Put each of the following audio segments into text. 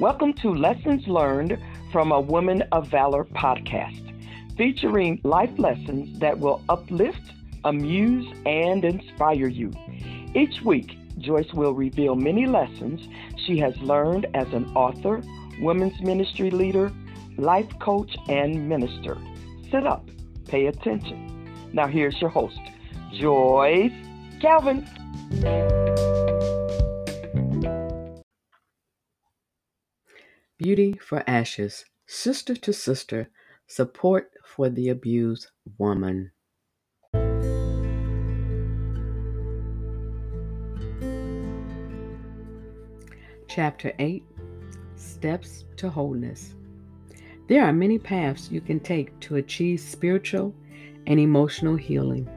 Welcome to Lessons Learned from a Woman of Valor podcast, featuring life lessons that will uplift, amuse, and inspire you. Each week, Joyce will reveal many lessons she has learned as an author, women's ministry leader, life coach, and minister. Sit up, pay attention. Now, here's your host, Joyce Calvin. Beauty for Ashes, Sister to Sister, Support for the Abused Woman. Chapter 8 Steps to Wholeness. There are many paths you can take to achieve spiritual and emotional healing.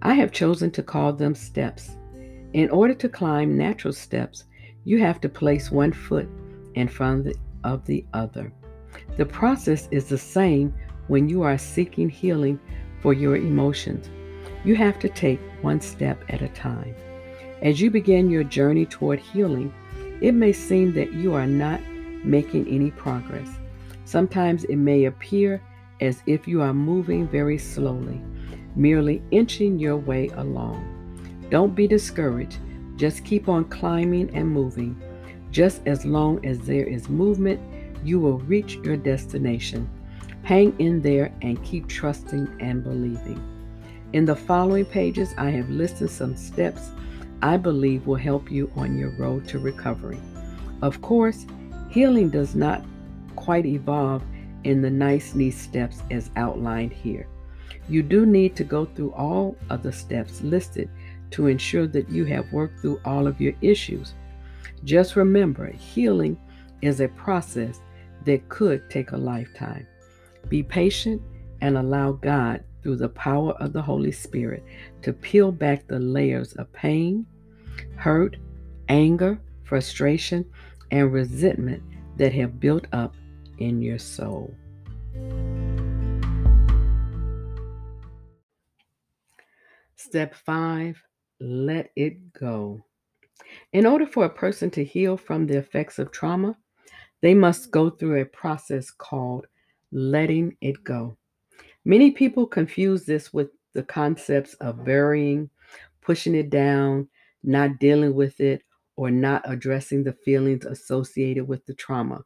I have chosen to call them steps. In order to climb natural steps, you have to place one foot in front of the other. The process is the same when you are seeking healing for your emotions. You have to take one step at a time. As you begin your journey toward healing, it may seem that you are not making any progress. Sometimes it may appear as if you are moving very slowly, merely inching your way along. Don't be discouraged. Just keep on climbing and moving. Just as long as there is movement, you will reach your destination. Hang in there and keep trusting and believing. In the following pages, I have listed some steps I believe will help you on your road to recovery. Of course, healing does not quite evolve in the nice, neat steps as outlined here. You do need to go through all of the steps listed to ensure that you have worked through all of your issues. Just remember, healing is a process that could take a lifetime. Be patient and allow God through the power of the Holy Spirit to peel back the layers of pain, hurt, anger, frustration, and resentment that have built up in your soul. Step five, let it go. In order for a person to heal from the effects of trauma, they must go through a process called letting it go. Many people confuse this with the concepts of burying, pushing it down, not dealing with it, or not addressing the feelings associated with the trauma.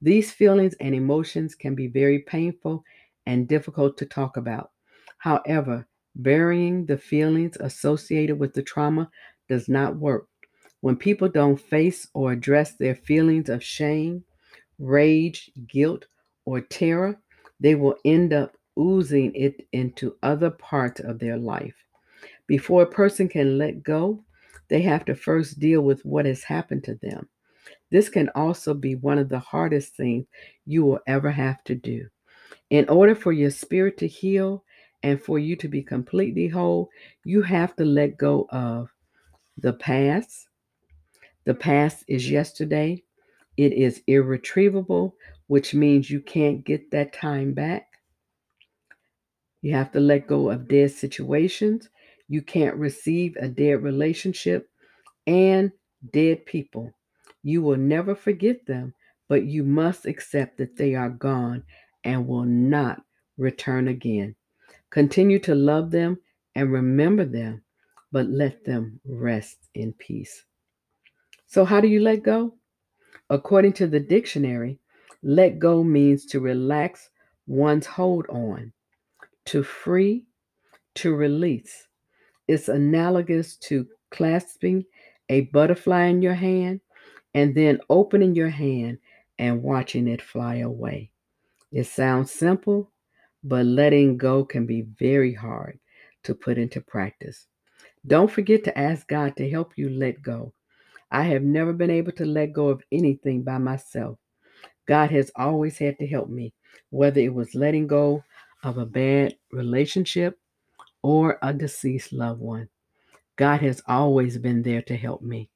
These feelings and emotions can be very painful and difficult to talk about. However, burying the feelings associated with the trauma does not work. When people don't face or address their feelings of shame, rage, guilt, or terror, they will end up oozing it into other parts of their life. Before a person can let go, they have to first deal with what has happened to them. This can also be one of the hardest things you will ever have to do. In order for your spirit to heal and for you to be completely whole, you have to let go of the past. The past is yesterday, it is irretrievable, which means you can't get that time back. You have to let go of dead situations. You can't receive a dead relationship and dead people. You will never forget them, but you must accept that they are gone and will not return again. Continue to love them and remember them, but let them rest in peace. So, how do you let go? According to the dictionary, let go means to relax one's hold on, to free, to release. It's analogous to clasping a butterfly in your hand and then opening your hand and watching it fly away. It sounds simple, but letting go can be very hard to put into practice. Don't forget to ask God to help you let go. I have never been able to let go of anything by myself. God has always had to help me, whether it was letting go of a bad relationship or a deceased loved one. God has always been there to help me.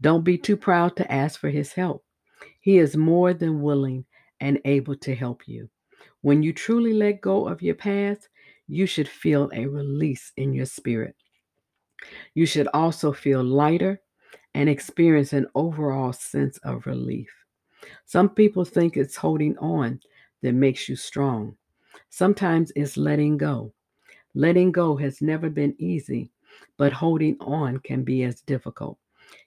Don't be too proud to ask for his help. He is more than willing and able to help you. When you truly let go of your past, you should feel a release in your spirit. You should also feel lighter and experience an overall sense of relief. Some people think it's holding on that makes you strong. Sometimes it's letting go. Letting go has never been easy, but holding on can be as difficult.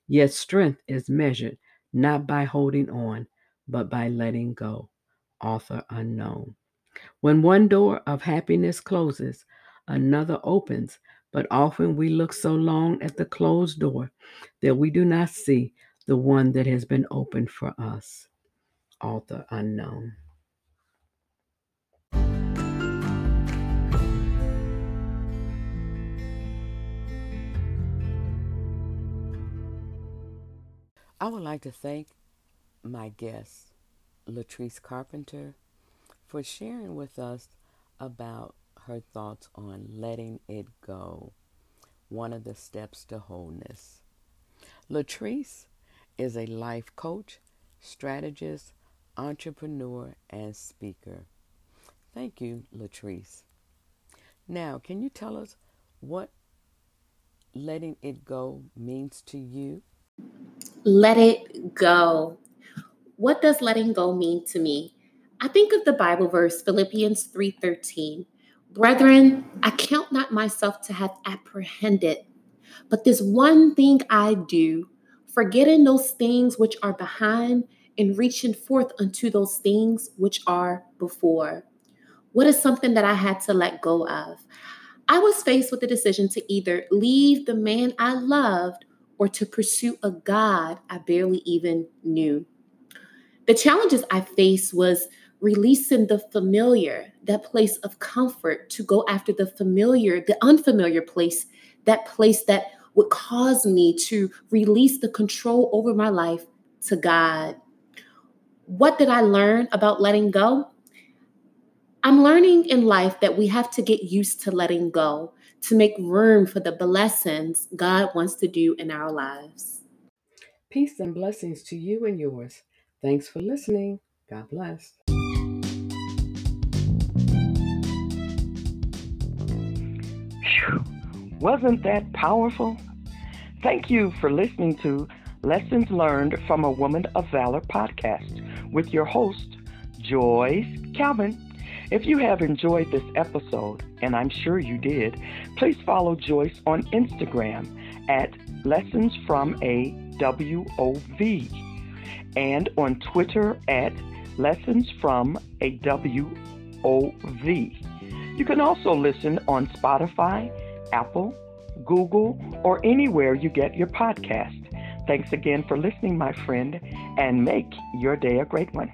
Yet strength is measured not by holding on, but by letting go. Author unknown. When one door of happiness closes, another opens, but often we look so long at the closed door that we do not see the one that has been opened for us. Author unknown. I would like to thank my guest, Latrice Carpenter, for sharing with us about her thoughts on letting it go, one of the steps to wholeness. Latrice is a life coach, strategist, entrepreneur, and speaker. Thank you, Latrice. Now, can you tell us what letting it go means to you? Let it go. What does letting go mean to me? I think of the Bible verse Philippians 3:13. Brethren, I count not myself to have apprehended, but this one thing I do, forgetting those things which are behind and reaching forth unto those things which are before. What is something that I had to let go of? I was faced with the decision to either leave the man I loved or to pursue a God I barely even knew. The challenges I faced was releasing the familiar, that place of comfort, to go after the familiar, the unfamiliar place, that place that would cause me to release the control over my life to God. What did I learn about letting go? I'm learning in life that we have to get used to letting go to make room for the blessings God wants to do in our lives. Peace and blessings to you and yours. Thanks for listening. God bless. Wasn't that powerful? Thank you for listening to Lessons Learned from a Woman of Valor podcast with your host, Joyce Calvin. If you have enjoyed this episode, and I'm sure you did, please follow Joyce on Instagram at Lessons from a WOV and on Twitter at Lessons from a WOV. You can also listen on Spotify, Apple, Google, or anywhere you get your podcast. Thanks again for listening, my friend, and make your day a great one.